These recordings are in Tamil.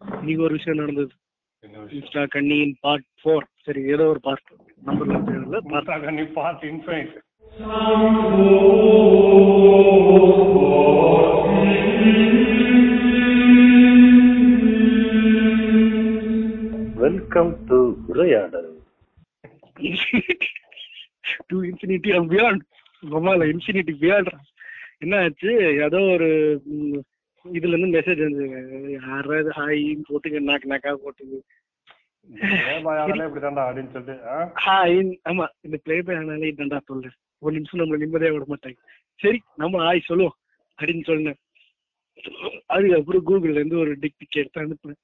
இன்னைக்கு ஒரு விஷயம் நடந்தது. இன்ஸ்டா கண்ணியின் பார்ட் ஃபோர் சரி ஏதோ ஒரு பார்ட் நம்பர்லாம் தெரியல பார்ட் பார்த்தாங்க நீ பார்த்து இன்ஃபைனைட் வெல்கம் டு உரையாடல் to infinity and beyond infinity beyond என்ன ஆச்சு? ஏதோ ஒரு இதுல இருந்து மெசேஜ் வந்து யாராவது ஹாயின்னு போட்டுங்க நாக்கு நாக்கா போட்டுங்க? ஹாய் ஆமா இந்த பிளே பாய் ஆனாலே இதாண்டா சொல்றேன். ஒரு நிமிஷம் நம்மள நிம்மதியா விட மாட்டாங்க. சரி நம்ம ஹாய் சொல்லுவோம் அப்படின்னு சொன்னேன் அதுக்கப்புறம் கூகுள்ல இருந்து ஒரு டிக் பிக் எடுத்து அனுப்புனேன்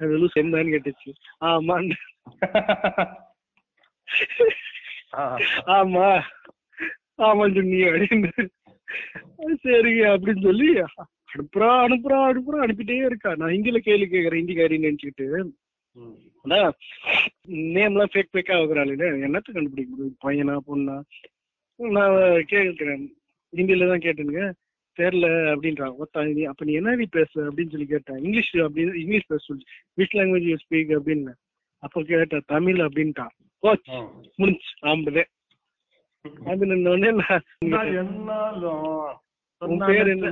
அது லூஸ் என்னன்னு கேட்டுச்சு. ஆமான்னு. ஆ. ஆமா. ஆமா சொன்னி அப்படின்னு. சரி அப்படின்னு சொல்லி அனுப்புறா அனுப்புறா அனுப்புறா அனுப்பிட்டே இருக்கா. நான் ஹிந்தில கேள்வி கேட்கறேன் ஹிந்திக்காரின்னு நினைச்சுக்கிட்டு. ம். அதான் நேம்லாம் ஃபேக் ஃபேக்கா வைக்கிறாள் என்னத்த கண்டுபிடிக்க முடியும் பையனா பொண்ணா? நான் கேட்கிறேன் ஹிந்தில தான் கேட்டுனுங்க. தெரியல அப்படின்றான் ஒத்தா நீ அப்ப நீ என்ன பேச அப்படின்னு சொல்லி கேட்டேன் இங்கிலீஷ் அப்படின்னு இங்கிலீஷ் பேச சொல்லி. விச் லாங்குவேஜ் யூ ஸ்பீக் அப்படின்னு. அப்போ கேட்டேன் தமிழ் அப்படின்ட்டான் ம். முடிஞ்சு ஆம்பளே அது நின்னோடனே உன் பேர் என்ன?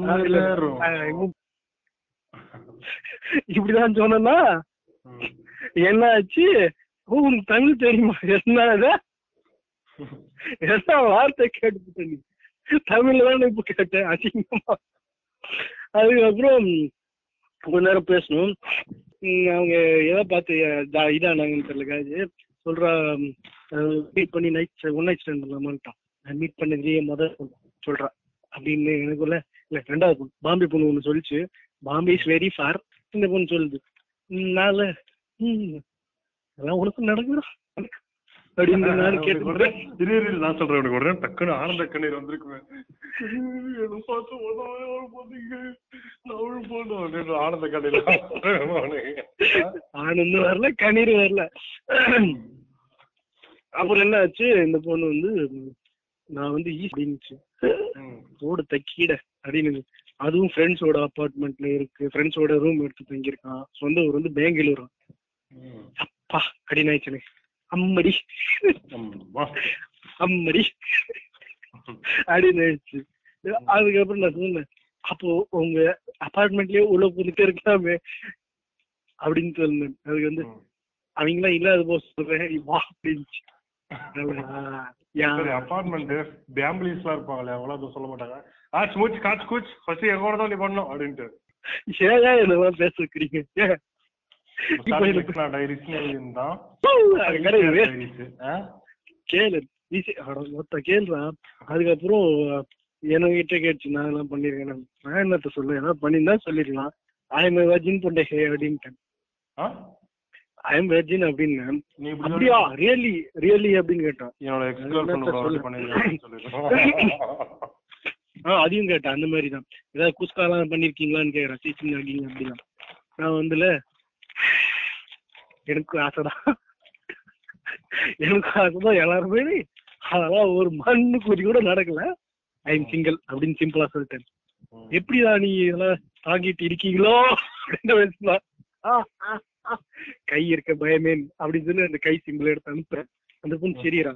இப்படிதான் சொன்னா. என்ன ஆச்சு ஓ உனக்கு தமிழ் தெரியுமா? என்னது என்ன வார்த்தை கேட்டு நீ? தமிழ்ல தான் இப்ப கேட்டேன் அசிங்கமா. அதுக்கப்புறம் கொஞ்ச நேரம் பேசணும். அவங்க எதை பார்த்து இதானாங்கன்னு தெரியல காது. சொல்றா மீட் பண்ணி நைட் ஒன் நைட் ஸ்டாண்ட் பண்ணலாமான்ட்டான் மீட் பண்ணதுலயே முதல் பொண்ணு சொல்றா. அப்படின்னு எனக்குள்ள இல்ல ரெண்டாவது பொண்ணு பாம்பே பொண்ணு ஒண்ணு சொல்லிச்சு. பாம்பே இஸ் வெரி ஃபார் இந்த பொண்ணு சொல்லுது. ம் அதெல்லாம் உனக்கும் நடக்குதா அப்படின்னு நான் உனக்கு கேட்டு இரு, இரு, நான் சொல்றேன் உனக்கு உடனே டக்குன்னு ஆனந்த கண்ணீர் அப்படின்னு ஆனந்த கண்ணீர் ஆனந்து வரல கண்ணீர் வரல. அப்புறம் என்ன ஆச்சு இந்த பொண்ணு வந்து நான் வந்து ஈ அப்படின்னுச்சு. ரோடு தக்கீட அப்படின்னு அதுவும் ஃப்ரெண்ட்ஸோட அப்பார்ட்மெண்ட்ல இருக்கு. ஃப்ரெண்ட்ஸோட ரூம் எடுத்து தங்கியிருக்கான். சொந்த ஊர் வந்து பெங்களூர். அப்பா அப்படின்னு ஆயிடுச்சுனே. அம்மடி. அம்மடி. அப்படின்னு ஆயிடுச்சு. அதுக்கப்புறம் நான் சொன்னேன் அப்போ உங்க அபார்ட்மெண்ட்லயே உள்ள போந்துட்டே இருக்கலாமே. அப்படின்னு சொன்னேன். அதுக்கு வந்து அவங்களாம் இல்லாத போக சொல்றேன் வா அப்படின்ச்சு யா. அப்பார்ட்மெண்ட் பேம்பிளிஸ்லாம் இருப்பாங்களே அவங்களாம் எதுவும் சொல்ல மாட்டாங்க. காச்சு மூச்சு காச்சு கூச்சு ஃபர்ஸ்ட் என் கூட தான் நீ பண்ணணும் அப்படின்ட்டு. ஏங்க என்னெல்லாம் பேச வைக்கிறீங்க அது கேளு. கேளுடா அதுக்கப்புறம் என்கிட்ட கேட்டுச்சு நான் எல்லாம் பண்ணிருக்கேன் நான் என்னத்த சொல்ல ஏதாவது பண்ணியிருந்தா சொல்லிருக்கலாம் ஐ எம் வெர்ஜின் பொண்டே அப்படின்ட்டேன். ஐ எம் வெர்ஜின் அப்படின்னு அப்படியா? ரியலி ரியலி அப்படின்னு கேட்டான். என்னோட எக்ஸ் கேர்ள் என்னத்த ஃப்ரெண்டோட சொல்லு? பண்ணிருக்கேன் சொல்லிடுறோம் ஆ அதையும் கேட்டேன். அந்த மாதிரி தான் ஏதாவது குஸ்காலாம் பண்ணிருக்கீங்களான்னு கேட்குறேன் டீச்சிங் ஆகிங்க அப்படிலாம். நான் வந்துல எனக்கு ஆசைதான் எனக்கு ஆசைதான் எல்லாருமே. அதெல்லாம் ஒரு மண்ணு குறி கூட நடக்கல. ஐ எம் சிங்கிள் அப்படின்னு சிம்பிளா சொல்லிட்டேன். எப்படிதான் நீ இதெல்லாம் தாங்கிட்டு இருக்கீங்களோ? அப்படின்னு கை இருக்க பயமே அப்படின்னு சொல்லி அந்த கை சிம்பிள் எடுத்து அனுப்புறேன். அந்த பொண்ணு சரியா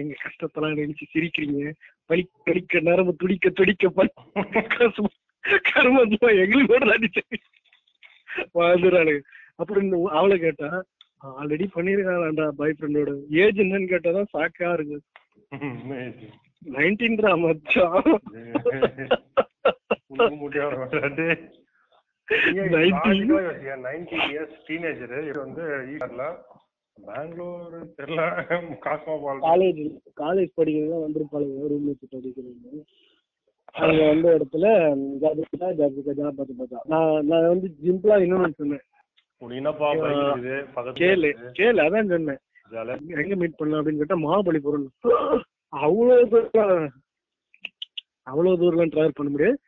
எங்க கஷ்டத்தெல்லாம் நினைச்சு சிரிக்கிறீங்க. வலி கடிக்க நரம்பு துடிக்க துடிக்க கருமத்துவா எங்களுக்கு அடிச்சு வாழ்ந்துறாளுங்க. அப்புறம் அவளை கேட்டா ஆல்ரெடி பண்ணிருக்காளாண்டா பாய் ஃப்ரெண்டோட ஏஜ் என்னன்னு கேட்டாதான் சாக்கா இருக்கு. நைன்டீன்ரா மச்சான். பெங்களூர் தெரியல காஸ்மாபால் காலேஜ் காலேஜ் படிக்கிறது வந்திருப்பாளுங்க. ரூம் வச்சு படிக்கிறது அங்க வந்த இடத்துல ஜாபிகா ஜாபிகா ஜாபாத்து பார்த்தா நான் நான் வந்து சிம்பிளா இன்னொன்னு சொன்னேன். கேளு. கேளு அதான் சொன்னேன். எங்க மீட் பண்ணலாம் அப்படின்னு கேட்டா மகாபலிபுரம் அவ்வளவு தூரம் அவ்வளவு தூரம் டிராவல் பண்ண முடியாது.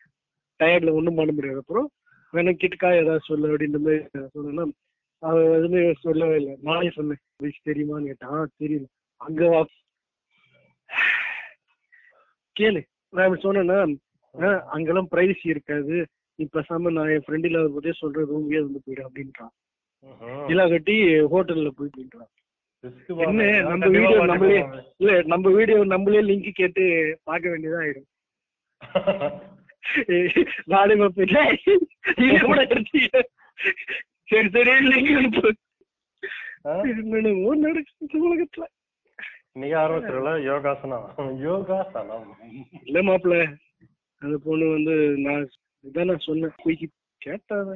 டயர்ட்ல ஒண்ணும் பண்ண முடியாது. அப்புறம் வேணா கிட்டக்கா ஏதாவது சொல்லு அப்படின்ற மாதிரி சொன்னா அவ எதுவுமே சொல்லவே இல்லை. நானே சொன்னேன் விஷ் தெரியுமான்னு கேட்டான். "ஆ, தெரியும் அங்க வா. கேளு. நான் சொன்னேன்னா "ஆ, அங்கெல்லாம் பிரைவசி இருக்காது. நீ பேசாம நான் என் ஃப்ரெண்ட் இல்லாத போதே சொல்ற ரூம்லயே வந்து போயிடு அப்படின்றான். இல்ல கட்டி ஹோட்டல்ல போய் போயிட்டான் என்ன நம்ம வீடியோ நம்மளே இல்ல நம்ம வீடியோ நம்மளே லிங்க் கேட்டு பார்க்க வேண்டியதா ஆயிடும். நீங்க கூட எடுத்தீங்க சரி சரி லிங்க் அனுப்பு என்னென்னமோ நடக்குது உலகத்துல. நீங்க ஆரம்பிச்சிடல யோகாசனம். யோகாசனம். இல்ல மாப்பிள்ள அந்த பொண்ணு வந்து நான் இதான் நான் சொன்னேன். குயிக்கி கேட்டாங்க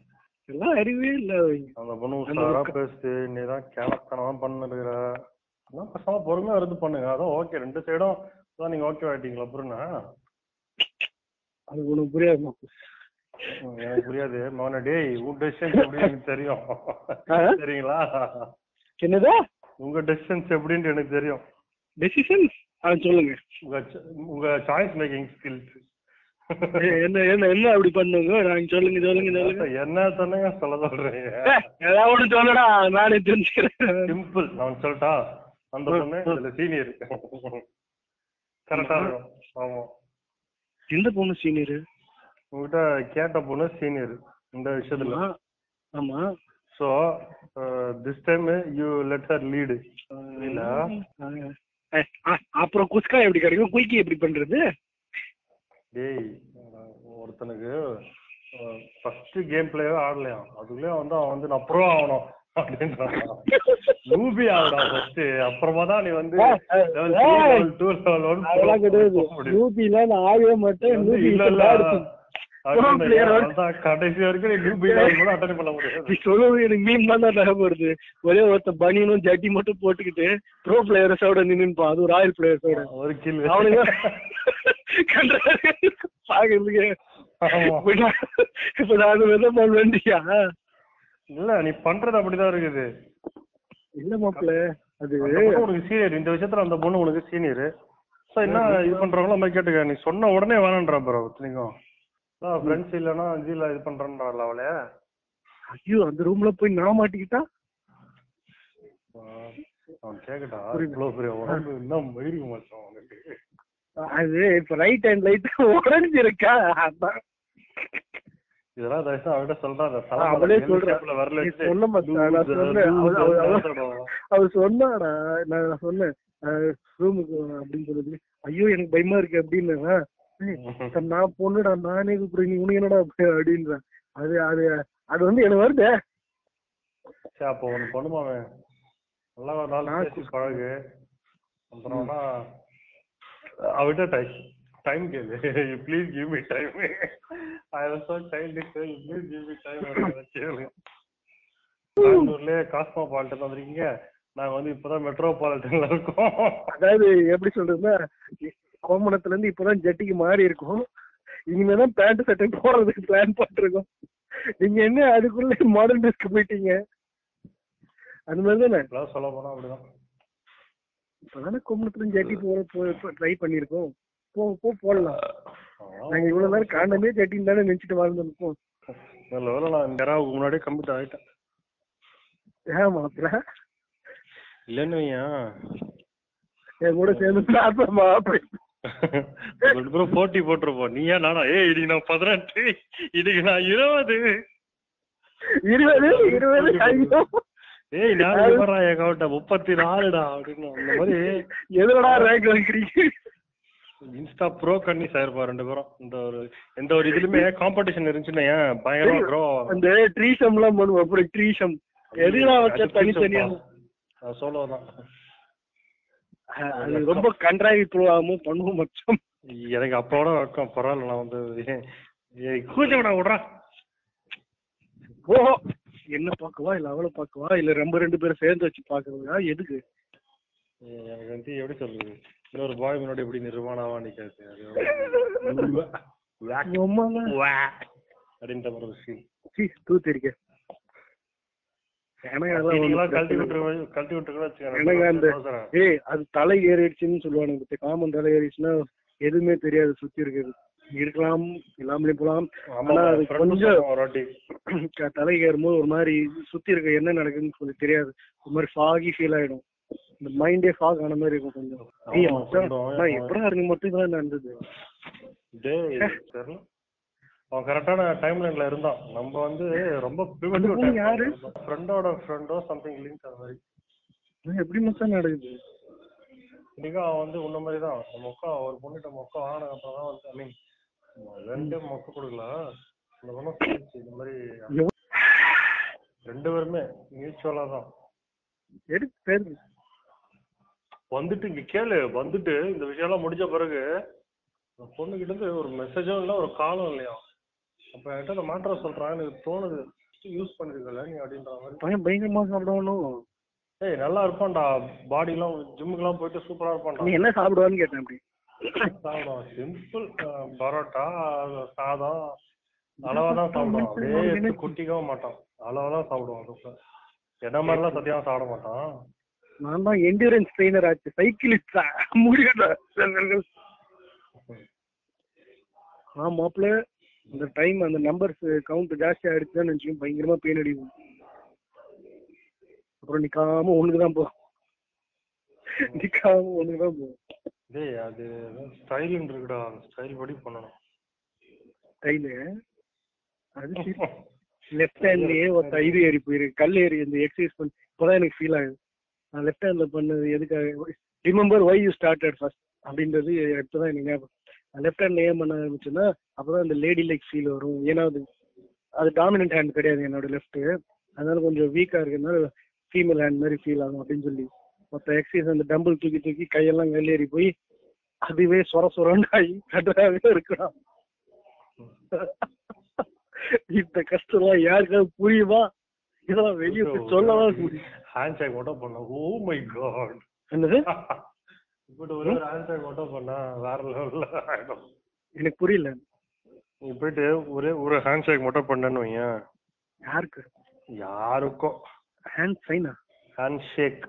எல்லாம் அறிவே இல்ல அந்த பொண்ணு உஷாரா பேசுது நீ தான் கேளத்தனமா பண்ணுகிற அதான் பேசாம பொறுமையா இருந்து பண்ணுங்க. அதான் ஓகே ரெண்டு சைடும் நீங்க ஓகே ஆயிட்டீங்களா அப்புறம் அது உனக்கு புரியாது மாப்பிள்ள எனக்கு புரியாது. மவன டேய் உன் டெசிஷன்ஸ் எப்படி எனக்கு தெரியும்? சரிங்களா என்னதா? உங்க டெசிஷன்ஸ் எப்படின்னு எனக்கு தெரியும். டெசிஷன் ஆ சொல்லுங்க. உங்க உங்க சாய்ஸ் மேக்கிங் ஸ்கில்ஸ் என்ன என்ன என்ன அப்படி பண்ணுங்க நாங்க சொல்லுங்க சொல்லுங்க சொல்லுங்க. என்ன சொன்னீங்க? சொல்ல சொல்றீங்க. ஏதாவது சொல்லடா நானே தெரிஞ்சுக்கிறேன். சிம்பிள் நான் சொல்லட்டா அந்த பொண்ணு இதுல சீனியர் கரெக்டா இருக்கும். ஆமா. எந்த பொண்ணு சீனியர் உங்ககிட்ட கேட்ட பொண்ணு சீனியர் இந்த விஷயத்துல. ஆமா so this time you let her lead இல்ல. அப்புறம் குஸ்கா எப்படி கிடைக்கும்? குயிக்கி எப்படி பண்றது? டேய் ஒருத்தனுக்கு ஃபர்ஸ்ட் கேம் பிளேவே ஆடலையாம். அதுக்குள்ளே வந்து அவன் வந்து நான் ப்ரோ ஆகணும். அப்புறமா தான் நீ வந்து. நூபில நான் ஆகவே மாட்டேன் கடைசி வரைக்கும் எனக்கு மீன் தான் ஞாபகம் வருது. ஒரே ஒருத்த பனியனும் ஜட்டி மட்டும் போட்டுக்கிட்டு ப்ரோ பிளேயர்ஸோட நின்னுப்பான் அது ஒரு ராயல் பிளேயர்ஸோட ஒரு கில் அவனுங்க பாக்குறதுக்கு. இப்ப நான் விதம் வேண்டியா? இல்ல நீ பண்றது அப்படிதான் இருக்குது. இல்ல மாப்பிள்ள அது உனக்கு சீனியர் இந்த விஷயத்துல அந்த பொண்ணு உனக்கு சீனியர் சோ என்ன இது பண்றாங்களோ மாதிரி கேட்டுக்க. நீ சொன்ன உடனே வேணான்றா ப்ரோ நீங்க ஃப்ரெண்ட்ஸ் இல்லனா ஜீல இது பண்றேன்றாள் அவளே? ஐயோ அந்த ரூம்ல போய் நான் மாட்டிக்கிட்டா? அவன் கேக்கட்டா. இவ்வளவு பெரிய உடம்பு என்ன மயிரி மச்சான் அவனுக்கு அது இப்ப ரைட் ஹேண்ட் லைட் உடஞ்சிருக்கா? அதான். இதெல்லாம் தயவுசெய்து அவகிட்ட சொல்றா அந்த ஆ, அவளே சொல்றா. வரல நீ சொன்ன மச்சான், நான் சொன்னேன். அவ- அவ- அவ- அவ. சொன்னாடா நான் சொன்னேன். ரூமுக்கு அப்படின்னு சொல்லுது ஐயோ எனக்கு பயமா இருக்கு அப்படின்னு. நான் பொண்ணுடா நானே கூப்பிடுறேன். நீ உனக்கு என்னடா அப்படி அப்படின்றேன் அது அது அது வந்து எனக்கு வருது. சரி அப்போ ஒண்ணு பண்ணுமா அவன் நல்லா நாள் பழகு. அப்புறம்னா அவகிட்ட டைம் டைம் கேளு please give me time I was so childish please give me time கேளு பெங்களூர்ல காஸ்மோபாலிட்டன் வந்திருக்கீங்க. நாங்க வந்து இப்பதான் மெட்ரோபாலிட்டன்ல இருக்கோம். அதாவது எப்படி சொல்றதுன்னா கோமணத்துல இருந்து இப்பதான் ஜட்டிக்கு மாறி இருக்கும். இனிமேதான் பேண்ட் சட்டை போடுறதுக்கு பிளான் பண்ணிருக்கோம் நீங்க என்ன அதுக்குள்ள மாடர்ன் ட்ரெஸ்க்கு போயிட்டீங்க? அந்த மாதிரி தானே? சொல்ல போனா அப்படிதான். இப்பதானே கோமணத்துல இருந்து ஜட்டி போற ட்ரை பண்ணிருக்கோம் போ போ போடலாம். நாங்க இவ்வளவு நேரம் காண்டமே ஜட்டின்னு தானே நினைச்சிட்டு வாழ்ந்துருக்கோம் நல்ல வேலை நான் நேரம் முன்னாடியே கம்மிட் ஆயிட்டேன் ஏன் மாப்பிள்ள இல்லைன்னு வையேன். என் கூட சேர்ந்து நாசமா அப்படி ரெண்டு பேரும் போட்டி போட்டிருப்போம். நீ ஏன் நானா? ஏய் இன்னைக்கு நான் பதினெட்டு இன்னைக்கு நான் இருபது. இருபது இருபது ஏய் நான் என் கவுண்ட முப்பத்தி நாலுடா அப்படின்னு. அந்த மாதிரி. எதுலடா ரேங்க் வைக்கிறீங்க இன்ஸ்டா ப்ரோ கண்ணி சாயிருப்பா ரெண்டு பேரும். இந்த ஒரு எந்த ஒரு இதுலயுமே காம்படிஷன் இருந்துச்சுன்னா ஏன் பயங்கரமா க்ரோ அந்த ட்ரீசம் எல்லாம் பண்ணுவோம். அப்புறம் ட்ரீசம் எதுனா வச்சா தனித்தனியா? சோலோ தான் அது ரொம்ப கன்றாவி ப்ரோவாமும் பண்ணுவோம் மச்சம் எனக்கு அப்போட வழக்கம் பரவாயில்ல நான் வந்து கூச்சம் விடுறா. ஓ என்ன பாக்கவா இல்ல அவளை பாக்கவா இல்ல ரொம்ப ரெண்டு பேரும் சேர்ந்து வச்சு பாக்குறதா எதுக்கு? எனக்கு வந்து எப்படி சொல்றது? இன்னொரு பாய் முன்னாடி எப்படி நிர்வாணாவா நிக்காது அப்படின்ற ஒரு ஃபீல் சீ தூத்திருக்க. எனக்கு அதெல்லாம் ஒண்ணும் நீங்களாம் கழட்டி பிரச்சனை இல்லை. விட்டுரு கழட்டி விட்டுருக்கணும் எனக்கு அந்த வச்சுக்கோங்க ஏய் அது தலை ஏறிடுச்சுன்னு சொல்லுவானுங்க. காமன் தலை ஏறிடுச்சுன்னா எதுவுமே தெரியாது சுத்தி இருக்கிறது. இருக்கலாம் இல்லாமலே போலாம் ஆனா அது கொஞ்சம் தலை ஏறும்போது ஒரு மாதிரி சுத்தி இருக்க என்ன நடக்குதுன்னு சொல்லி தெரியாது. ஒரு மாதிரி ஃபாகி ஃபீல் ஆயிடும். இந்த மைண்டே ஃபாக் ஆன மாதிரி இருக்கும் கொஞ்சம். எப்படா இருக்கு மட்டும் இதெல்லாம் நடந்தது? அவன் கரெக்டான டைம் லைன்ல இருந்தான். நம்ம வந்து ரொம்ப அந்த யாரு? ஃப்ரெண்டோட ஃப்ரெண்டோ சம்திங் லிங்க் அது மாதிரி. எப்படி மச்சான் நடக்குது? இன்னைக்கு அவன் வந்து உன்ன மாதிரி தான். மொக்கா ஒரு பொண்ணுகிட்ட மொக்கா வாங்கின அப்புறம் தான் வந்து ஐ மீன் ரெண்டு மொக்க கொடுக்கல. அந்த பொண்ணு இந்த மாதிரி ரெண்டு பேருமே மியூச்சுவலா தான். பேரு வந்துட்டு இங்க கேளு வந்துட்டு இந்த விஷயம் எல்லாம் முடிஞ்ச பிறகு அந்த பொண்ணு கிட்ட இருந்து ஒரு மெசேஜும் இல்ல ஒரு காலும் இல்லையா அப்ப என்கிட்ட அந்த மாற்ற சொல்றான் எனக்கு தோணுது யூஸ் பண்ணிருக்கல நீ அப்படின்ற மாதிரி. பையன் பயங்கரமா சாப்பிடணும் ஏய் நல்லா இருப்பான்டா பாடி எல்லாம் ஜிம்முக்கு எல்லாம் போயிட்டு சூப்பரா இருப்பான்டா. நீ என்ன சாப்பிடுவான்னு கேட்டேன் அப்படி. சாப்பிடுவான் சிம்பிள் பரோட்டா சாதம் அளவா தான் சாப்பிடுவான். அப்படியே குட்டிக்கவும் மாட்டான். அளவா தான் சாப்பிடுவான் என்ன மாதிரிலாம் சத்தியமா சாப்பிட மாட்டான். நான் தான் என்டூரன்ஸ் ட்ரெயினர் ஆச்சு சைக்கிளிஸ்டா முடியாதா ஆ. மாப்பிள்ள இந்த டைம் அந்த நம்பர்ஸ் கவுண்ட் ஜாஸ்தி ஆயிடுச்சுன்னு நினைச்சு பயங்கரமா பெயின் அடிக்கும். அப்புறம் நிக்காம ஒண்ணுக்கு தான் போ. நிக்காம ஒண்ணுக்கு தான் போ. டேய் அது ஸ்டைல்னு இருக்குடா. அந்த ஸ்டைல் படி பண்ணணும். கையில அது லெஃப்ட் ஹேண்ட்லயே ஒரு இது ஏறி போயிருக்கு கல் ஏறி இந்த எக்ஸசைஸ் பண்ணி இப்போதான் எனக்கு ஃபீல் ஆகுது. நான் லெஃப்ட் ஹேண்ட்ல பண்ணது எதுக்காக? Remember why you started first அப்படின்றது இப்பதான் எனக்கு ஞாபகம். லெஃப்ட் ஹேண்ட்ல ஏன் பண்ண ஆரம்பிச்சுன்னா அப்பதான் இந்த லேடி லைக் ஃபீல் வரும். ஏன்னா அது அது டாமினன்ட் ஹேண்ட் கிடையாது என்னோட லெஃப்ட் அதனால கொஞ்சம் வீக்கா இருக்கிறதுனால ஃபீமேல் ஹேண்ட் மாதிரி ஃபீல் ஆகும் அப்படின்னு சொல்லி. மொத்த எக்ஸசைஸ் அந்த டம்பிள் தூக்கி தூக்கி கையெல்லாம் வெளியேறி போய் அதுவே சொர சொரன்னு ஆகி கட்டாவே இருக்கலாம் இந்த கஷ்டம்லாம் யாருக்காவது புரியுமா? இதெல்லாம் வெளியே சொல்லதான் முடியும். ஹேண்ட் ஷேக் மட்டும் பண்ண. ஓ மை காட் என்னது? இப்படி ஒரே ஹேண்ட் ஷேக் மட்டும் பண்ணா வேற லெவல்ல எனக்கு புரியல. நீ போயிட்டு ஒரே ஒரு ஹேண்ட் ஷேக் மட்டும் பண்ணேன்னு வையேன். யாருக்கு? யாருக்கும் ஹேண்ட் சைனா ஹேண்ட் ஷேக்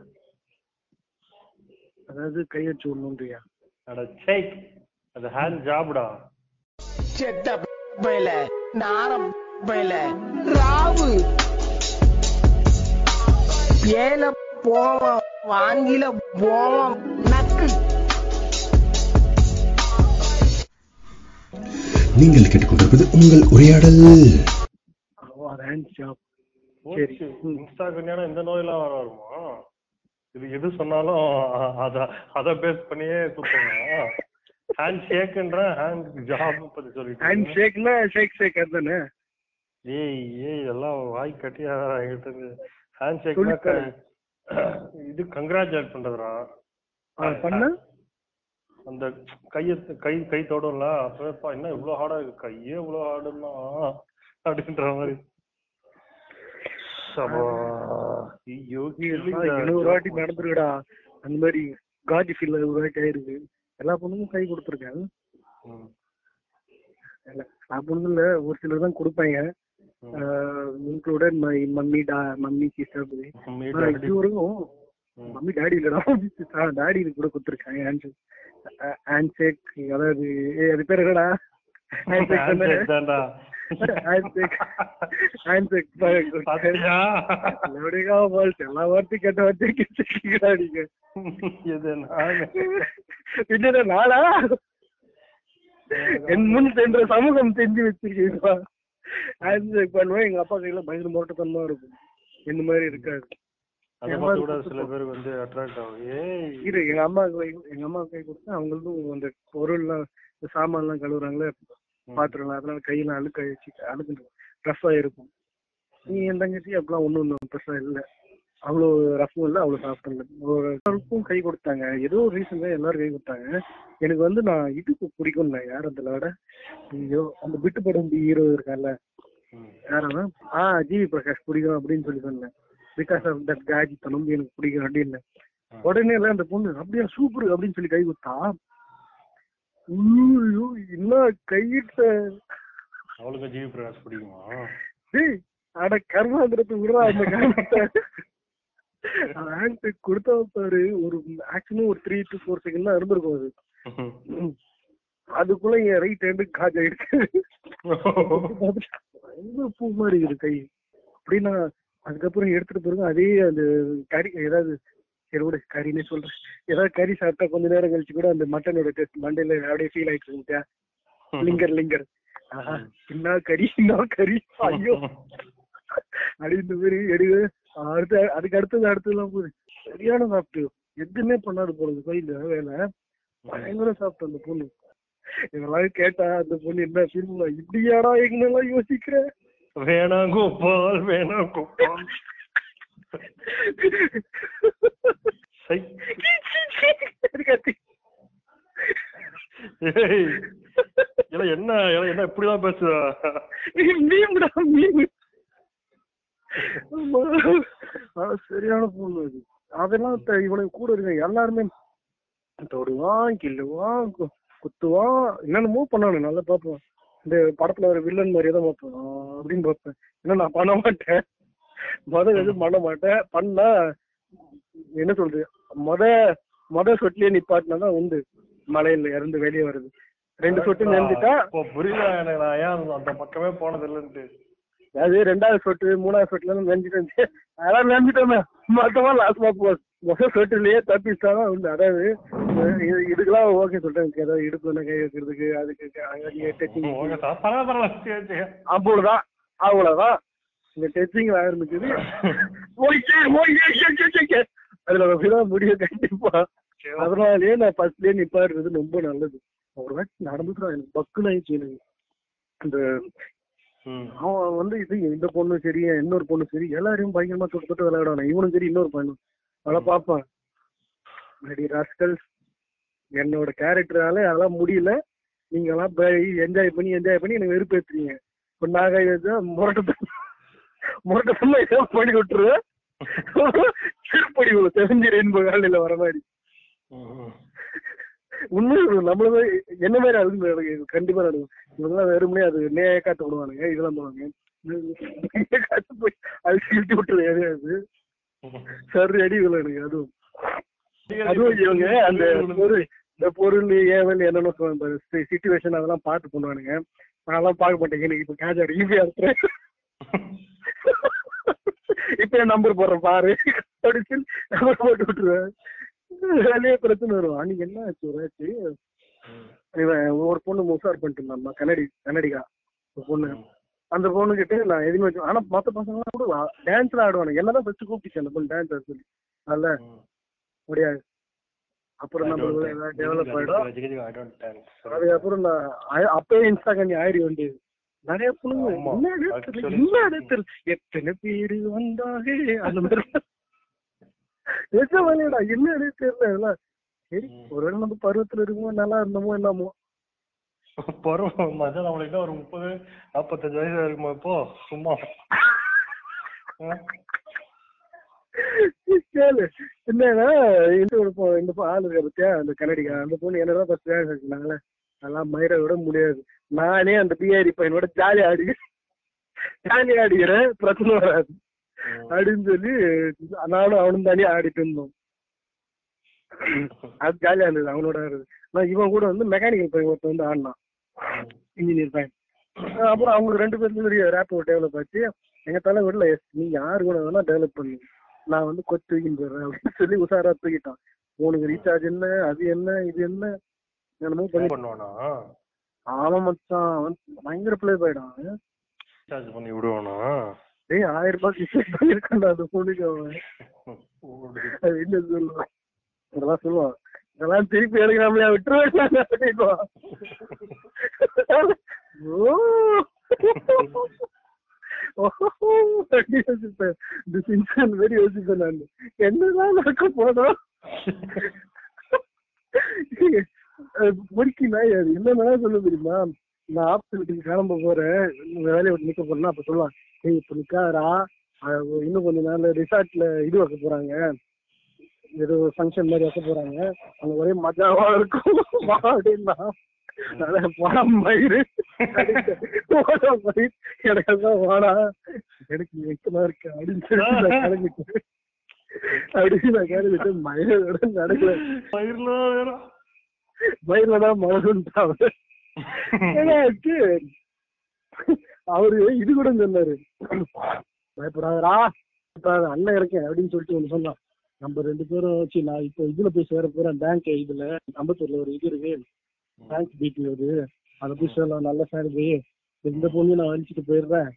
அதாவது கை வச்சு விடணுன்றியா அட ஷேக் அது ஹேண்ட் ஜாப்டா செத்த பையில நாரம் பையில. ராவு. ஏல போவோம் வாங்கில போவோம் நக்கு. நீங்கள் கேட்டுக்கொண்டிருப்பது உங்கள் உரையாடல். ஹேண்ட் இந்த நோயெல்லாம் வர வருமா இது எது சொன்னாலும் அத அத பேஸ் பண்ணியே சுத்தமா ஹேண்ட் ஷேக்ன்ற ஹேண்ட் ஜாப் பத்தி ஹேண்ட் சொல்லிட்டு ஷேக்னா ஷேக் ஷேக் அதுதானே ஏய் ஏய் எல்லாம் வாய் கட்டியா என்கிட்ட ஹேண்ட் ஷேக் இது கங்க்ராச்சுலேட் பண்றதுடா. பண்ணா. அந்த கைய கை கை தொடல அப்பப்பா என்ன இவ்வளவு ஹார்டா இருக்கு? கையே இவ்வளவு ஹார்டுன்னா அப்படின்ற மாதிரி. எழுநூறு வாட்டி நடந்துருக்குடா. அந்த மாதிரி காஜி ஃபீல் ஒரு வாட்டி ஆயிருக்கு. எல்லா பொண்ணுக்கும் கை கொடுத்துருக்கேன். எல்லா பொண்ணுல ஒரு சிலர் தான் கொடுப்பாங்க. இன்க்ளூடட் மை மம்மி டா மம்மி சிஸ்டர் Me ஆனா daddy. இது வரைக்கும் ம். மம்மி டாடி இல்லடா. டாடி கூட கொடுத்துருக்காங்க ஹேண்ட் ஹேண்ட் ஷேக் அதாவது அது பேர் என்னடா? எல்லா வார்த்தையும் கேட்ட வார்த்தையும் கேட்டுருக்கீங்களா நீங்க. என்னடா நாளா என் முன் சென்ற சமூகம் செஞ்சு வச்சிருக்கீங்களா? ஹேண்ட் ஷேக் பண்ணுவேன் எங்க அப்பா கையில பயங்கர மோட்டத்தனமா இருக்கும்? இந்த மாதிரி இருக்காது. சில பேர் வந்து attract ஆகும். இது எங்க கை- எங்க அம்மா கை கொடுத்தா அவங்களுக்கும் அந்த பொருள்லாம் இந்த சாமான்லாம் கழுவுறாங்களே பாத்திரம்லாம் அதனால கையெல்லாம் அழுக்க அழுக்கு ரஃபா இருக்கும் நீ என் தங்கச்சி அப்படிலாம் ஒண்ணும் ஒன்றும் பெருசா இல்ல. அவ்வளோ ரஃபும் இல்லை அவ்வளோ சாஃப்டும் இல்லை. ஒரு எல்லாருக்கும் கை கொடுத்தாங்க. ஏதோ ஒரு ரீசன் எல்லாரும் கை கொடுத்தாங்க. எனக்கு வந்து நான் இதுக்கு பிடிக்கும் யார் அந்த விட ஐயோ அந்த பிட்டு படம் ஹீரோ இருக்கான்ல ம். யாரவன் ஆ ஜிவி பிரகாஷ் பிடிக்கும் அப்படின்னு சொல்லி சொன்னேன். பிகாஸ் ஆஃப் தட் காஜி தனம் எனக்கு பிடிக்கும் அப்படின்னு உடனே எல்லாம் அந்த பொண்ணு அப்படியா சூப்பர் அப்படின்னு சொல்லி கை கொடுத்தா? ஐயோ, என்ன கையிட்ட? அவளுக்கு ஜிவி பிரகாஷ் பிடிக்குமா? டேய் அட கர்மாந்திரத்தை விடுறா அந்த காரணத்தை ஹேண்ட் கொடுத்தா பாரு ஒரு ஆக்சுவலும் ஒரு த்ரீ டு ஃபோர் செகண்ட் தான் இருந்திருக்கும் அது. அதுக்குள்ள என் ரைட் ஹேண்டு காஜ் ஆயிடுச்சு பூ மாதிரி இருக்கு கை. அப்படின்னா அதுக்கப்புறம் எடுத்துட்டு பிறகு அதே அந்த கறி ஏதாவது சரி விடு கறின்னு சொல்றேன். ஏதாவது கறி சாப்பிட்டா கொஞ்ச நேரம் கழிச்சு கூட அந்த மட்டனோட டேஸ்ட் மண்டையில அப்படியே ஃபீல் ஆயிட்டு இருந்துச்சா லிங்கர் லிங்கர். ஆஹா, என்ன கறி என்ன கறி ஐயோ. அப்படின்னு மாதிரி எடுக்க அடுத்து அதுக்கு அடுத்தது அடுத்ததுலாம் போகுது சரியான சாப்பிட்டு எதுவுமே பண்ணாது போறது கோயில வேலை. பயங்கர சாப்பிட்டு அந்த பொண்ணு. இதெல்லாம் கேட்டா அந்த பொண்ணு என்ன ஃபீல் இப்படியாடா எங்கெல்லாம் யோசிக்கிற? வேணாம் கோபால் வேணாம் கோபால். என்ன என்ன இப்படிதான் பேசுதா மீம்டா மீம். சரியான பொண்ணு அது. அதெல்லாம் இவனுக்கு கூட இருக்க எல்லாருமே தொடுவான் கிள்ளுவான் கு- குத்துவான். என்னென்னமோ பண்ணானு நல்லா பார்ப்பேன் இந்த படத்துல ஒரு வில்லன் மாதிரியே தான் பார்ப்பேன் அப்படின்னு பார்ப்பேன். ஏன்னா நான் பண்ண மாட்டேன். மொத எதுவும் பண்ண மாட்டேன். பண்ணா என்ன சொல்றது? மொத மொத சொட்டுலயே நிப்பாட்டினா தான் உண்டு. மலையில இறந்து வெளியே வருது ரெண்டு சொட்டு இப்போ புரியல எனக்கு? நான் ஏன் அந்த பக்கமே போனது இல்லைன்ட்டு அதாவது ரெண்டாவது சொட்டு மூணாவது சொட்டுல இருந்து நினைச்சிட்டு இருந்துச்சு அதான் நினைச்சிட்டோமே மொத்தமா லாஸ்ட் போ முதல் சொட்டுலயே தப்பிச்சாதான் உண்டு. அதாவது இது- இதுக்கெல்லாம் ஓகே எனக்கு ஏதாவது இடுப்புல கை வைக்கிறதுக்கு அதுக்கு. அவ்வளவுதான். அவ்வளவுதான். இந்த டச்சிங் ஆரம்பிக்குது ஓகே அதுல அப்படிதான் முடியும் கண்டிப்பா. அதனாலயே நான் ஃபர்ஸ்ட்லயே நிப்பாடுறது ரொம்ப நல்லது. ஒரு வாட்டி நடந்துதான் எனக்கு பக்குன்னு ஆயிடுச்சு எனக்கு. இந்த. அவன் வந்து இது இந்த பொண்ணு சரி இன்னொரு பொண்ணு சரி எல்லாரையும் பயங்கரமா தொட்டு தொட்டு விளையாடுவான். இவனும் சரி இன்னொரு பையனும் அதெல்லாம் பார்ப்பான். அடி ராஸ்கல் என்னோட கேரக்டரால அதெல்லாம் முடியல. நீங்க எல்லாம் என்ஜாய் பண்ணி என்ஜாய் பண்ணி எனக்கு வெறுப்பேத்துறீங்க. இப்ப நாங்க முரட்டு முரட்டத்தமா ஏதோ பண்ணி விட்டுருவேன் செருப்படி தெரிஞ்சு ரெயின்போ காலையில வர மாதிரி. ம். உண்மையில நம்மள என்ன மாதிரி நடக்கும் கண்டிப்பா நடக்கும். இவங்கெல்லாம் வெறுமனே அது நேய காட்ட விடுவானுங்க இதெல்லாம் பண்ணுவாங்க காட்டு போய் அது சிரிச்சு விட்டுரு எதையாவது சரி அடி விளையாடுங்க அதுவும். அதுவும் இவங்க அந்த பொருள் இந்த பொருள் ஏவல் என்னென்ன சொல்லுவாங்க சிச்சுவேஷன் அதெல்லாம் பார்த்து பண்ணுவானுங்க. நான்லாம் பார்க்க மாட்டேங்க எனக்கு இப்ப கேஜ் ஆடு ஈஸியா இப்ப என் நம்பர் போடுறேன் பாரு. அப்படின்னு நம்பர் போட்டு விட்டுருவேன். வேலையே பிரச்சனை வரும். அன்னைக்கு என்ன ஆச்சு ஒரு ஆச்சு? இவன் ஒரு பொண்ணு முசார் பண்ணிட்டு இருந்தான் கன்னடி கன்னடிகா ஒரு பொண்ணு. அந்த பொண்ணு கிட்ட நான் எதுவுமே வச்சு ஆனா மத்த பசங்க கூட டான்ஸ்ல ஆடுவானுங்க. என்னதான் ஃபர்ஸ்ட் கூப்பிட்டுச்சு அந்த பொண்ணு டான்ஸ் ஆட சொல்லி. அதுல முடியாது. அப்புறம் நம்ம டெவலப் ஆயிடும். அதுக்கப்புறம் நான் அப்பயே இன்ஸ்டா கண்ணி ஆயிரி வேண்டியது. நிறைய பொண்ணுங்க. என்ன இடத்துல என்ன இடத்துல எத்தனை பேரு வந்தாங்க? அந்த மாதிரி. எத்த வேலையடா என்ன அதெல்லாம் சரி ஒருவேளை நம்ம பருவத்துல இருக்குமோ நல்லா இருந்தோமோ என்னமோ. பருவம் மச்சான் நம்மளுக்கு ஒரு முப்பது நாற்பத்தஞ்சு வயசு இருக்குமா இப்போ சும்மா? கேளு. என்னன்னா இந்த ஒரு இந்த ஆளு இருக்கா பத்தியா அந்த கன்னடிகா அந்த பொண்ணு என்னதான் ஃபர்ஸ்ட் வேலை அதெல்லாம் மயிரை விட முடியாது. நானே அந்த பிஆரி பையனோட ஜாலி ஆடி ஜாலி ஆடிக்கிறேன் பிரச்சனை வராது. அப்படின்னு சொல்லி நானும் அவனும் தனியா ஆடிட்டு இருந்தோம். அது ஜாலியா இருந்தது அவனோட நான் இவன் கூட வந்து மெக்கானிக்கல் பையன் ஒருத்தன் வந்து ஆடினான். இன்ஜினியர் பையன். அப்புறம் அவங்க ரெண்டு பேரும் பெரிய ரேப் டெவலப் ஆச்சு. எங்க தலைவரில் எஸ் நீ யாரு கூட வேணா டெவலப் பண்ணு. நான் வந்து கொத்து தூக்கின்னு போயிடுறேன் அப்படின்னு சொல்லி உஷாரா தூக்கிட்டான். உனக்கு ரீசார்ஜ் என்ன? அது என்ன? இது என்ன? என்னமோ பண்ணி பண்ணுவானா? ஆமா மச்சான். அவன் பயங்கர பிளே போயிடான் சார்ஜ் பண்ணி விடுவானா? டேய் ஆயிரம் ரூபாய் கிஃப்ட் பண்ணிருக்கான்டா அந்த பொண்ணுக்கு அவன். என்ன சொல்லுவான்? இதெல்லாம் சொல்லுவான். இதெல்லாம் திருப்பி எடுக்கிறாமலையா விட்டுருவேன் அப்படின்னுவான். யோசிப்பேன். வெரி யோசிப்பேன் நான். என்னதான் நடக்க போதும் முறுக்கி நாய் அது. என்னன்னா சொல்ல தெரியுமா? நான் ஆப்ஷனுக்கு கிளம்ப போறேன். உங்க வேலையை விட்டு நிக்க போறேன்னா அப்ப சொல்லுவான். ஏய் இப்ப நிக்காரா இன்னும் கொஞ்ச நாள் ரிசார்ட்ல இது வைக்க போறாங்க. ஏதோ ஃபங்க்ஷன் மாதிரி வைக்க போறாங்க. அங்க ஒரே மஜாவா இருக்கும். வா அப்படின்னா. பணம் மயிறு. மயிர் எனக்கு வாடா. எனக்கு வெக்கமா இருக்கு அப்படின்னு சொல்லி நான் கிளம்பிட்டேன் அப்படின்னு நான் கிளம்பிட்டு மயிரோட நடக்கல. மயிர்ல தான் மழகுன்ட்டாங்க ஏன்னாச்சு அவரு இது கூட சொன்னாரு. பயப்படாதரா அண்ணன் இருக்கேன் அப்படின்னு சொல்லிட்டு ஒண்ணு சொன்னான். நம்ம ரெண்டு பேரும் வச்சு நான் இப்போ இதுல போய் சேர போறேன் பேங்க் இதுல அம்பத்தூர்ல ஒரு இது இருக்கு. பேங்க் டீட்டெயில் வருது அதை போய் சேரலாம் நல்ல சேலரி இந்த பொண்ணு நான் அனுப்பிச்சிட்டு போயிடுறேன்.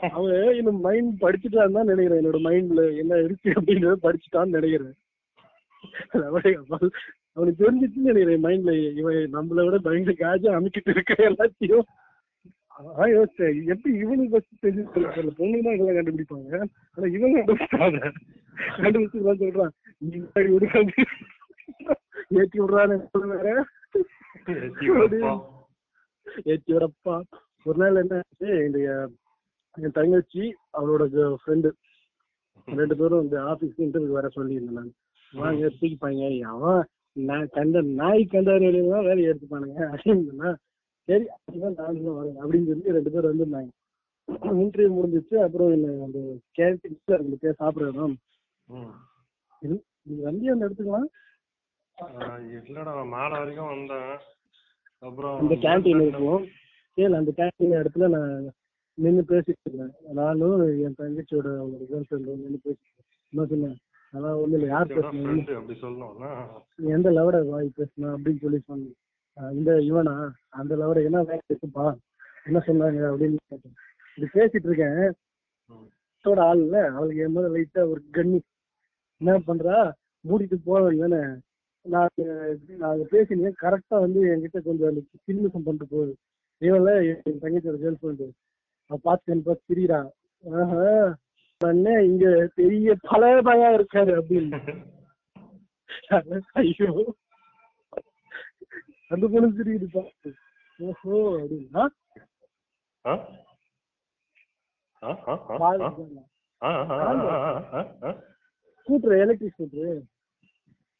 அவன் இன்னும் மைண்ட் படிச்சுட்டான்னு தான் நினைக்கிறேன். என்னோட மைண்ட்ல என்ன இருக்கு அப்படின்றத படிச்சுட்டான்னு நினைக்கிறேன். அவனுக்கு அவ- அவனுக்கு தெரிஞ்சிச்சுன்னு நினைக்கிறேன். மைண்ட்ல இவன் நம்மளை விட பயங்கர காஜா அமைக்கிட்டு இருக்க எல்லாத்தையும். அதான் யோசிச்சேன். எப்படி இவனுக்கு ஃபர்ஸ்ட் தெரிஞ்சு தெரியல தான் இதெல்லாம் கண்டுபிடிப்பாங்க. ஆனா இவன் கண்டுபிடிச்சாங்க கண்டுபிடிச்சு தான் சொல்றான் முன்னாடி விடுக்காது ஏற்றி விடுறான்னு வேற. ஏற்றி விடப்பா ஒரு நாள் என்ன இந்த என் தங்கச்சி அவளோட ஃப்ரெண்டு ரெண்டு பேரும் இந்த ஆபீஸ்க்கு இன்டர்வியூ வர சொல்லியிருந்தேன் வாங்க தூக்கிப்பாங்க. அவன் நான் கண்ட நாய் கண்டாரு வேலையை எடுத்துப்பானுங்க அப்படின்னா சரி அப்படிதான் நானும் வரேன் அப்படின்னு சொல்லி ரெண்டு பேர் வந்திருந்தாங்க. இன்டர்வியூ முடிஞ்சிச்சு அப்புறம் என்ன அந்த கேன்டீன் இருந்துட்டு சாப்பிடுறோம் ம். நீங்க வண்டி அந்த எடுத்துக்கலாம். இல்லடா மேல வரைக்கும் வந்தேன். அப்புறம் அந்த கேன்டீன் இருக்கும்? சரி அந்த கேன்டீன் இடத்துல நான் நின்று பேசிட்டு இருந்தேன். நானும் என் தங்கச்சியோட ஒரு கேர்ள் ஃப்ரெண்ட் நின்று பேசிட்டு. என்ன சொன்னேன் அதான் ஒண்ணு இல்லை யார் நீ எந்த லெவட வாய் பேசுனா அப்படின்னு சொல்லி சொன்னேன். இந்த இவனா? அந்த லெவட என்ன வேலை இருக்குப்பா? என்ன சொன்னாங்க அப்படின்னு கேட்டேன். இது பேசிட்டு இருக்கேன். தோட ஆள் இல்ல. அவளுக்கு என் மேல லைட்டா ஒரு கண்ணி. என்ன பண்றா? மூடிட்டு போக வேண்டியதானே? நான் நாங்க பேசினேன். கரெக்டா வந்து என்கிட்ட கொஞ்சம் சில்மிசம் பண்ணிட்டு போகுது இவன்ல என் தங்கச்சியோட கேர்ள் ஃப்ரெண்டு அவ பார்த்து என் பார்த்து திரியிறா ஆஹா இங்க பெரிய பழைய பயா இருக்காரு அப்படின்னு. ஐயோ. அந்த பொண்ணு தெரியுது பார்த்து ஓஹோ அப்படின்னா. ஸ்கூட்டர் எலக்ட்ரிக் ஸ்கூட்டரு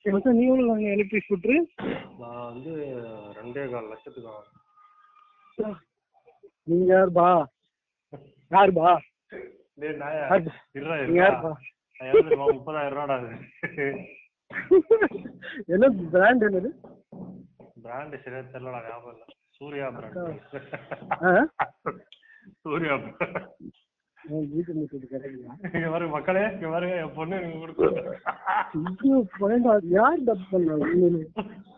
மச்சான் நீ எவ்வளவு வாங்க எலக்ட்ரிக் ஸ்கூட்டரு நான் வந்து ரெண்டே கால் லட்சத்துக்கு வாங்கினேன். நீங்க யார் பா யார் பா டேய் இருடா, நீங்க. யாருப்பா? நான் முப்பதாயிரம் ரூபாடா. என்ன பிராண்ட் என்னது brand சரியா தெரியலடா, ஞாபகம் இல்ல. சூர்யா. ஆ? சூர்யா மக்களே பொண்ணு யார் டப் பண்ணா